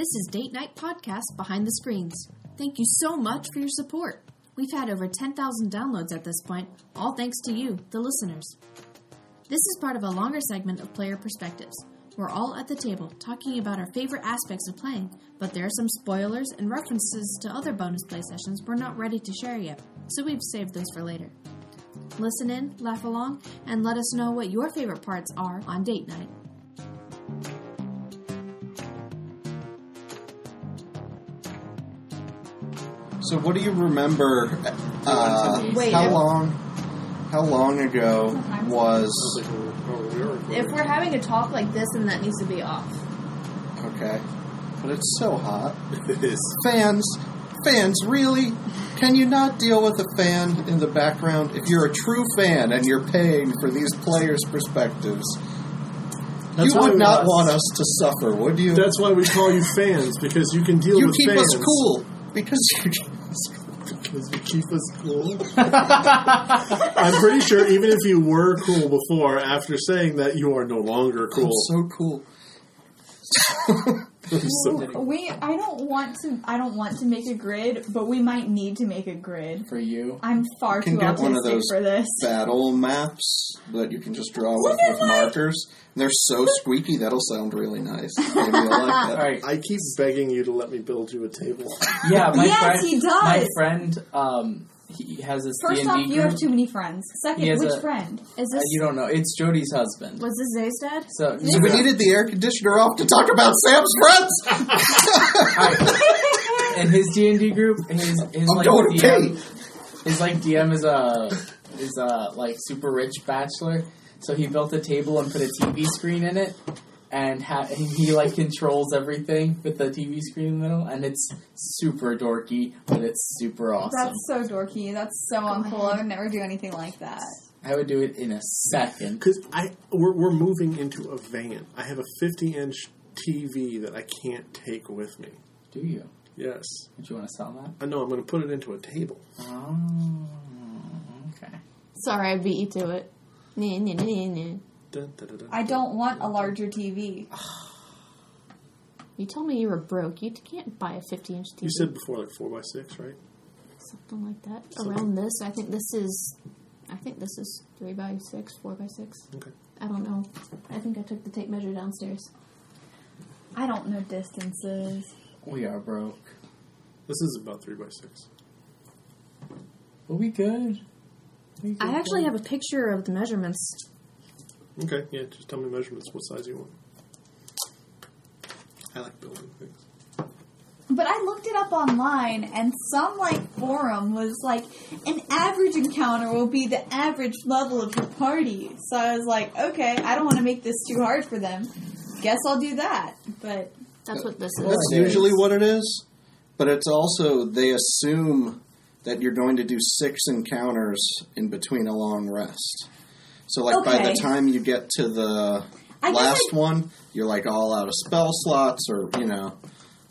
This is Date Night Podcast Behind the Screens. Thank you so much for your support. We've had over 10,000 downloads at this point, all thanks to you, the listeners. This is part of a longer segment of Player Perspectives. We're all at the table talking about our favorite aspects of playing, but there are some spoilers and references to other bonus play sessions we're not ready to share yet, so we've saved those for later. Listen in, laugh along, and let us know what your favorite parts are on date night. So, what do you remember? Uh, Wait, how long? How long ago was? If we're having a talk like this, then that needs to be off. Okay, but it's so hot. It is. Fans, fans, really? Can you not deal with a fan in the background? If you're a true fan and you're paying for these players' perspectives, That's you why would we not us. want us to suffer, would you? That's why we call you fans because you can deal you with keep fans. us cool because you keep us cool. Because you keep us cool. I'm pretty sure even if you were cool before, after saying that, you are no longer I'm cool. so cool. So- We I don't want to I don't want to make a grid, but we might need to make a grid. for you. I'm far You can too get one of autistic those for this. battle maps that you can just draw Look with, with markers. And they're so squeaky that'll sound really nice. Maybe you'll like that. All right. I keep begging you to let me build you a table. Yeah, my Yes, friend. he does. My friend, um, he has this First D off, and D you group. have too many friends. Second, which a- friend? Is Uh, this you don't know. It's Jody's husband. was this Zay's dad? So, So we needed the air conditioner off to talk about Sam's friends. and his D and D group, his his I'm like going to DM, his like DM is a is a like super rich bachelor. So he built a table and put a TV screen in it, and ha- he, he like controls everything with the TV screen in the middle, and it's super dorky, but it's super awesome. That's so dorky. That's so uncool. I would never do anything like that. I would do it in a second. Because I we're, we're moving into a van. I have a 50 inch TV that I can't take with me. Do you? Yes, Would you want to sell that? Uh, I know. I'm going to put it into a table. Oh, okay. Sorry, I beat you to it. Dun, dun, dun. I don't want a larger TV. You told me you were broke. You can't buy a 50 inch TV. You said before like four by six, right? something like that. Around this, I think this is. I think this is three by six, four by six. Okay. I don't know. I think I took the tape measure downstairs. I don't know distances. We are broke. This is about three by six. But we good. We good I actually have a picture of the measurements. Okay, yeah. Just tell me measurements. What size you want? I like building things. But I looked it up online, and some like forum was like, an average encounter will be the average level of your party. So I was like, okay, I don't want to make this too hard for them. Guess I'll do that. But That's what this is. That's usually what it is, but it's also they assume that you're going to do six encounters in between a long rest. So, like by the time you get to the I last I- one, you're like all out of spell slots, or you know.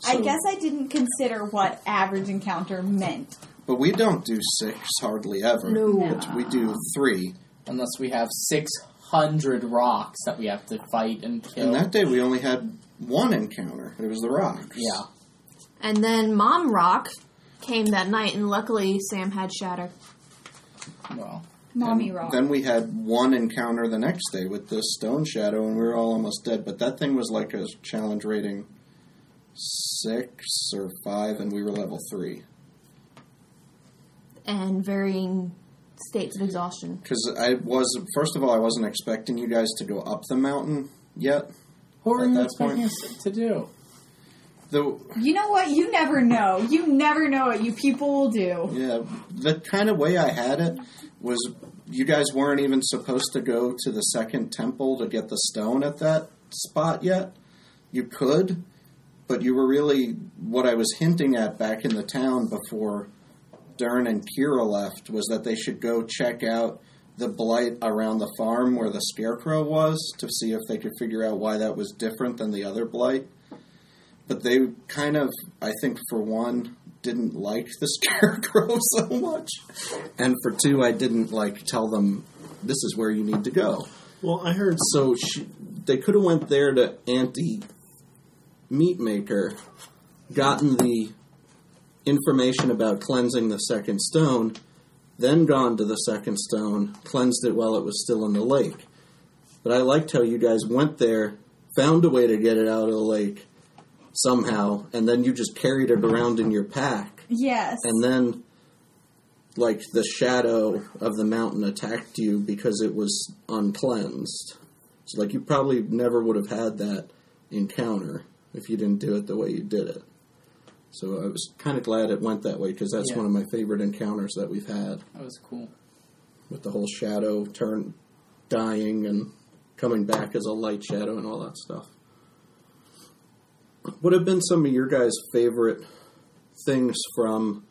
I guess I didn't consider what average encounter meant. But we don't do six hardly ever. No. But we do three. Unless we have 600 rocks that we have to fight and kill. And that day we only had one encounter. It was the rocks. yeah. And then Mom Rock came that night, and luckily Sam had Shatter. Well, Mommy And rock. Then we had one encounter the next day with the stone shadow, and we were all almost dead. But that thing was like a challenge rating six or five, and we were level three. And varying states of exhaustion. Because I was first of all, I wasn't expecting you guys to go up the mountain yet. what were At you that expecting point- us to do? The You know what? You never know. You never know what you people will do. yeah, the kind of way I had it was you guys weren't even supposed to go to the second temple to get the stone at that spot yet. You could, but you were really what I was hinting at back in the town before Dern and Kira left was that they should go check out the blight around the farm where the scarecrow was to see if they could figure out why that was different than the other blight. But they kind of, I think, for one, didn't like the scarecrow so much, and for two, I didn't like tell them this is where you need to go. Well, I heard So she, they could have went there to anti meat maker, gotten the information about cleansing the second stone, then gone to the second stone, cleansed it while it was still in the lake. But I liked how you guys went there, found a way to get it out of the lake somehow, and then you just carried it around in your pack. Yes. And then, like, the shadow of the mountain attacked you because it was uncleansed. So, like, you probably never would have had that encounter if you didn't do it the way you did it. So I was kind of glad it went that way because that's Yeah. one of my favorite encounters that we've had That was cool. with the whole shadow turn dying and coming back as a light shadow and all that stuff. What have been some of your guys' favorite things from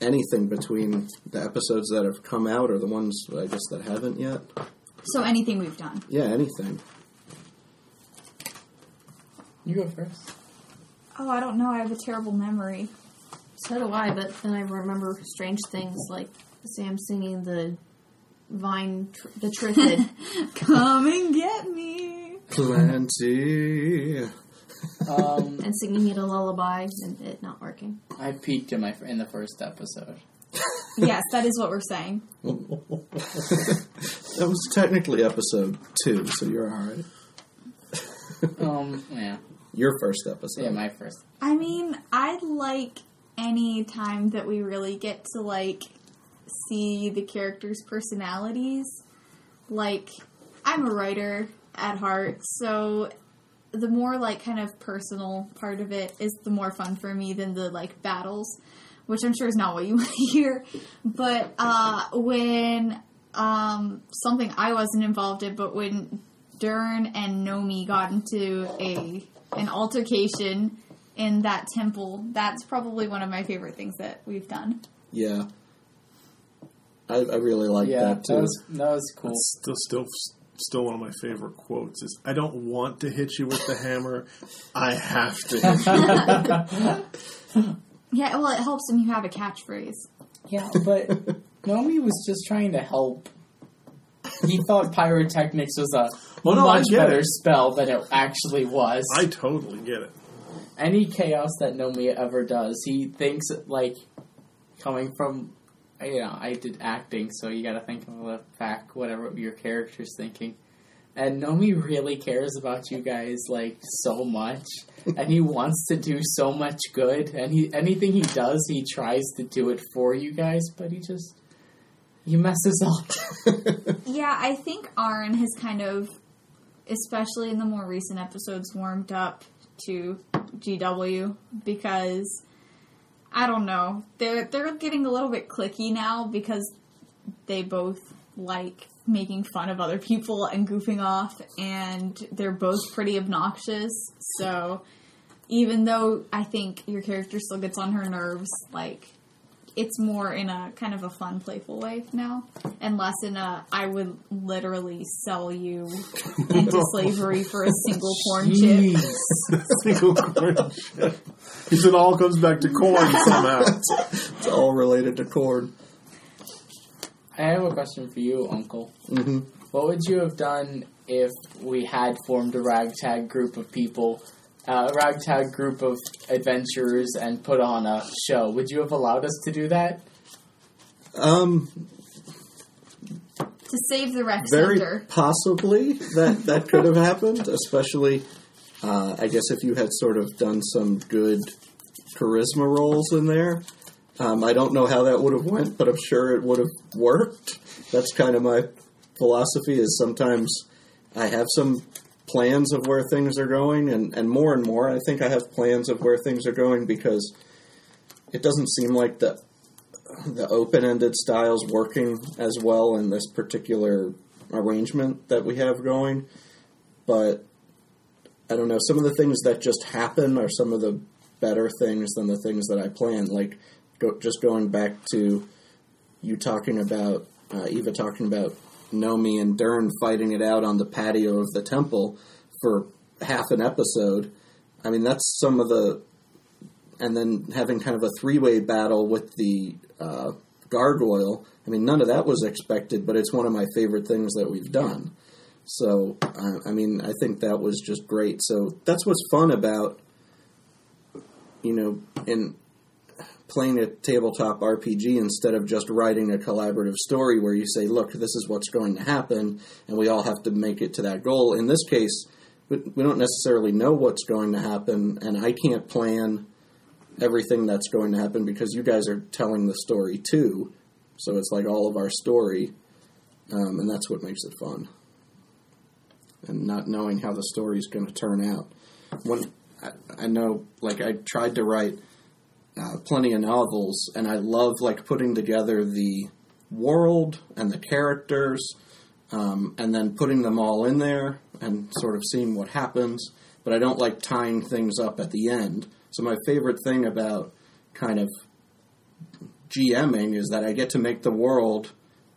anything between the episodes that have come out or the ones I guess that haven't yet? so anything we've done. Yeah, anything. You go first. Oh, I don't know. I have a terrible memory. So do I, but then I remember strange things like Sam singing the Vine, tr- the Trifid. Come and get me. Plenty. Um, and singing it a lullaby and it not working. I peaked in my in the first episode. yes, that is what we're saying. That was technically episode two, so you're alright. Um, yeah, Your first episode. yeah, my first. I mean, I like any time that we really get to like see the characters' personalities. Like, I'm a writer at heart, so the more like kind of personal part of it is the more fun for me than the like battles, which I'm sure is not what you want to hear. But uh, when um, something I wasn't involved in, but when Dern and Nomi got into a an altercation in that temple, that's probably one of my favorite things that we've done. Yeah. I, I really like yeah, that too. that was that was cool. It's still, still, still one of my favorite quotes is, "I don't want to hit you with the hammer, I have to." Hit you. Yeah, well, it helps when you have a catchphrase. Yeah, but Nomi was just trying to help. He thought pyrotechnics was a Oh, no, much better it. spell than it actually was. I totally get it. Any chaos that Nomi ever does, he thinks like coming from. You know, I did acting, so you got to think of the fact whatever your character's thinking. And Nomi really cares about you guys like so much, and he wants to do so much good. And he anything he does, he tries to do it for you guys, but he just he messes up. Yeah, I think Arn has kind of, especially in the more recent episodes, warmed up to GW because I don't know they're they're getting a little bit cliquey now because they both like making fun of other people and goofing off, and they're both pretty obnoxious. So even though I think your character still gets on her nerves, like it's more in a kind of a fun, playful way now, and less in a I would literally sell you into slavery for a single corn chip. Single corn chip. Because it all comes back to corn somehow. It's all related to corn. I have a question for you, Uncle. hmm What would you have done if we had formed a ragtag group of people, uh, a ragtag group of adventurers, and put on a show? Would you have allowed us to do that? Um, To save the rec very center. possibly that that could have happened, especially uh, I guess if you had sort of done some good charisma rolls in there. Um, I don't know how that would have went, but I'm sure it would have worked. That's kind of my philosophy. Is sometimes I have some plans of where things are going, and, and more and more, I think I have plans of where things are going because it doesn't seem like the the open ended styles working as well in this particular arrangement that we have going. But I don't know, some of the things that just happen are some of the better things than the things that I planned. Like go, just going back to you talking about uh, Eva talking about Nomi and Dern fighting it out on the patio of the temple for half an episode. I mean, that's some of the and then having kind of a three way battle with the uh, gargoyle. I mean, none of that was expected, but it's one of my favorite things that we've done. So I, I mean, I think that was just great. So that's what's fun about you know in playing a tabletop RPG instead of just writing a collaborative story where you say, look, this is what's going to happen, and we all have to make it to that goal. In this case, we, don't necessarily know what's going to happen, and I can't plan everything that's going to happen because you guys are telling the story too. So it's like all of our story, um, and that's what makes it fun. And not knowing how the story is going to turn out. When I, I know, like I tried to write uh, plenty of novels, and I love like putting together the world and the characters, um, and then putting them all in there and sort of seeing what happens. But I don't like tying things up at the end. So my favorite thing about kind of GMing is that I get to make the world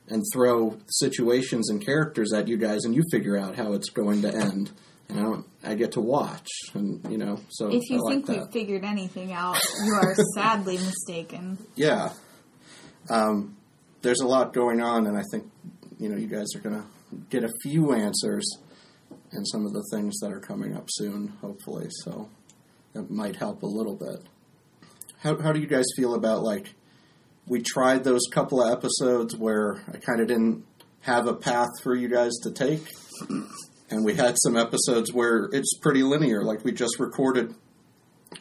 and throw situations and characters at you guys, and you figure out how it's going to end. I, don't, I get to watch, and you know, so If you like think that. we've figured anything out, you are sadly mistaken. yeah, um, there's a lot going on, and I think you know you guys are going to get a few answers and some of the things that are coming up soon, hopefully. So that might help a little bit. How how do you guys feel about like we tried those couple of episodes where I kind of didn't have a path for you guys to take, and we had some episodes where it's pretty linear. Like we just recorded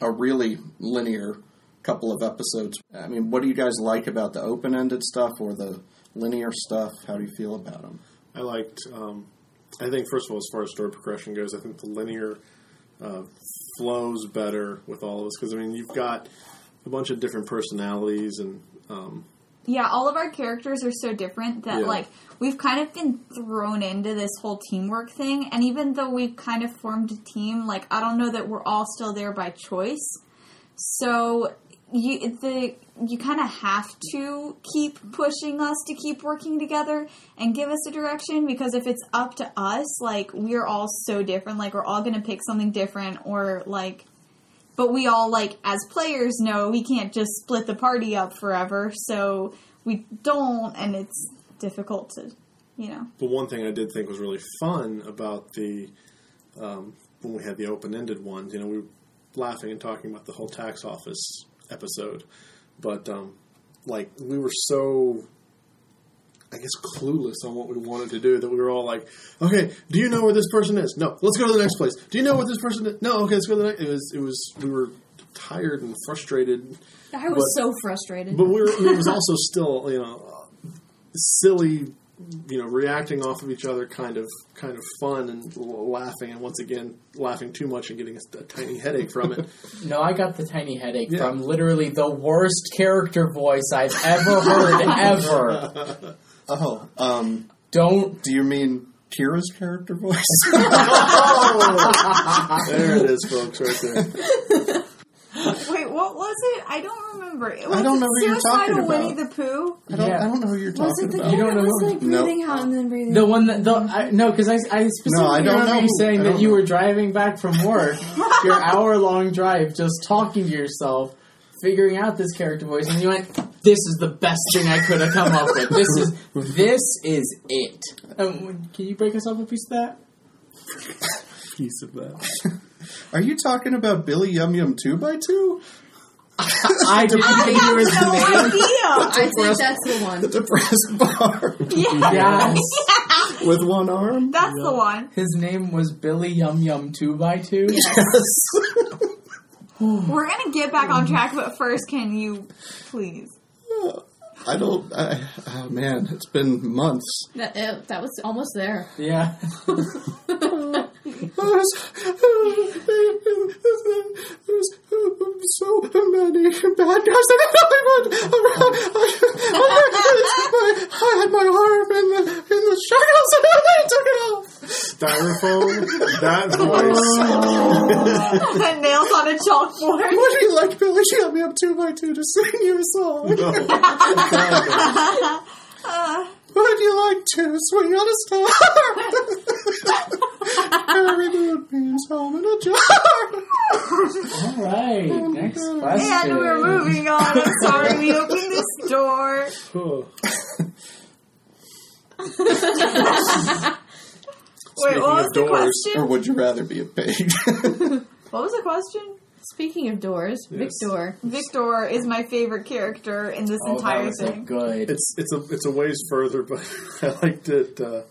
a really linear couple of episodes. I mean, what do you guys like about the open ended stuff or the linear stuff? How do you feel about them? I liked. Um, I think first of all, as far as story progression goes, I think the linear uh, flows better with all of us because I mean you've got a bunch of different personalities and um, Yeah, all of our characters are so different that Yeah. like we've kind of been thrown into this whole teamwork thing and even though we've kind of formed a team, like I don't know that we're all still there by choice. So you the you kind of have to keep pushing us to keep working together and give us a direction because if it's up to us, like we're all so different, like we're all going to pick something different or like but we all like as players know we can't just split the party up forever so we don't and it's difficult to you know But one thing I did think was really fun about the um, when we had the open ended ones, you know, we were laughing and talking about the whole tax office episode, but um, like we were so. I guess clueless on what we wanted to do that we were all like, okay, do you know where this person is? No, let's go to the next place. Do you know what this person is? No, okay, let's go to the next. It was, it was, we were tired and frustrated I was But- so frustrated. but we were, it was also still, you know, silly, you know, reacting off of each other, kind of, kind of fun and laughing, and once again, laughing too much and getting a, a tiny headache from it. No, I got the tiny headache Yeah. from literally the worst character voice I've ever heard, ever. Oh, um, Don't. do you mean Kira's character voice? there it is, folks, right there. wait what was it i don't remember it was I don't know who you're talking Suicidal about. winnie the pooh I don't, Yeah. I don't know who you're was talking it the about. You don't know was who- like Nope. out and then breathing? The one that the I, no, because I, I specifically I don't remember know. you saying I that don't you know. were driving back from work, your hour long drive, just talking to yourself, figuring out this character voice, and you went, "This is the best thing I could have come up with. This is this is it." Um, can you break us up a piece of that? Piece of that. Are you talking about Billy Yum Yum 2 by 2 I didn't think you were the no name. idea I think that's the one. The depressed bar yeah Yes. with one arm? that's the one His name was Billy Yum Yum Two by Two. Yes. we're gonna get back on track but first can you please I don't. I, oh man, it's been months. That, uh, that was almost there. Yeah. There's so many bad guys in Hollywood. I had my arm in the in the shackles and they took it off. Styrofoam, that voice. nails on a chalkboard Would you like Billy Yum Yum two by two to sing you a song? Would you like to swing on a star? Every moonbeam's home in a jar. All right. Oh next question. and we're moving on i'm sorry we opened this door Speaking what was of the doors, question? Or would you rather be a pig? What was the question? Speaking of doors, Yes. Victor. Victor is my favorite character in this Oh, that entire was so thing. good. It's it's a it's a ways further, but I liked it. Uh,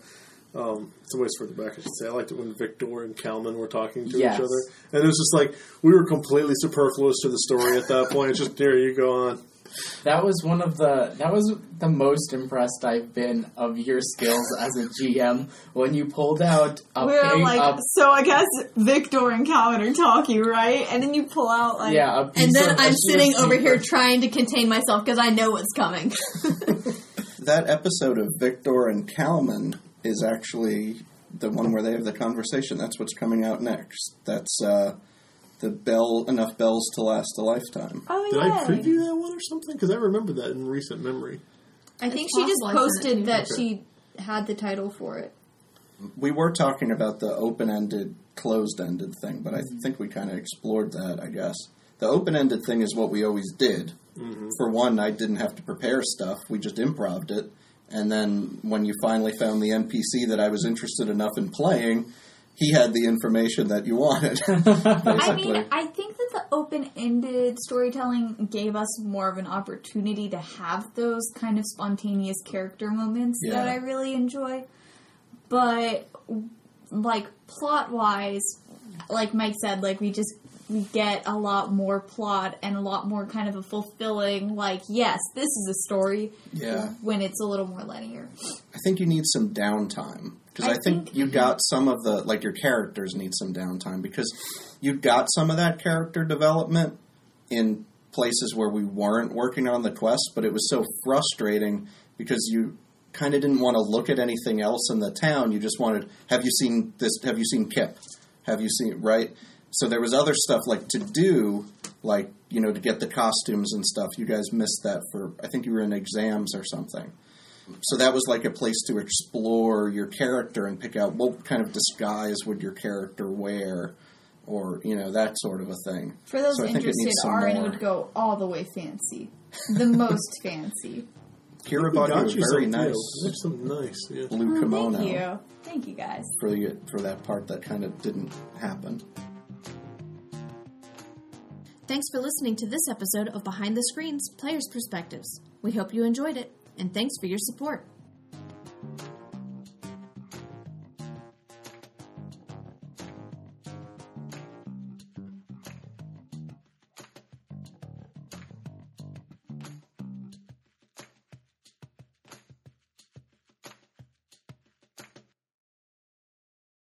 um, it's a ways further back, I should say. I liked it when Victor and Kalman were talking to Yes. each other, and it was just like we were completely superfluous to the story at that point. It's just there you go on. That was one of the that was the most impressed I've been of your skills as a GM when you pulled out a We were pig, like, a- so I guess Victor and Calvin are talking, right? And then you pull out like, yeah, a piece And then of- a I'm sheet of sitting over here trying to contain myself because I know what's coming. that episode of Victor and Kalman is actually the one where they have the conversation. That's what's coming out next. That's uh, the bell enough bells to last a lifetime. oh Did yeah. I preview that one or something? Because I remember that in recent memory. I think It's she just possible I sent it posted that you. she had the title for it. We were talking about the open-ended, closed-ended thing, but I mm-hmm. think we kind of explored that. I guess the open-ended thing is what we always did. Mm-hmm. For one, I didn't have to prepare stuff; we just improved it. And then when you finally found the NPC that I was interested enough in playing, he had the information that you wanted. I mean, I think that the open-ended storytelling gave us more of an opportunity to have those kind of spontaneous character moments that I really enjoy. But like plot-wise, like Mike said, like we just we get a lot more plot and a lot more kind of a fulfilling like yes, this is a story yeah. when it's a little more linear. I think you need some downtime because I, I think, think- you got some of the like your characters need some downtime because you got some of that character development in places where we weren't working on the quest, but it was so frustrating because you kind of didn't want to look at anything else in the town. You just wanted, have you seen this? Have you seen Kip? Have you seen right? So there was other stuff like to do, like you know, to get the costumes and stuff. You guys missed that for I think you were in exams or something. So that was like a place to explore your character and pick out what kind of disguise would your character wear, or you know that sort of a thing. For those So I think it interested, needs Arin would go all the way fancy, the most fancy. Kira bought you a very nice deals. There's some nice. Yeah. blue Oh, kimono thank you, thank you guys. for the for that part that kind of didn't happen. Thanks for listening to this episode of Behind the Screens Players Perspectives. We hope you enjoyed it, and thanks for your support.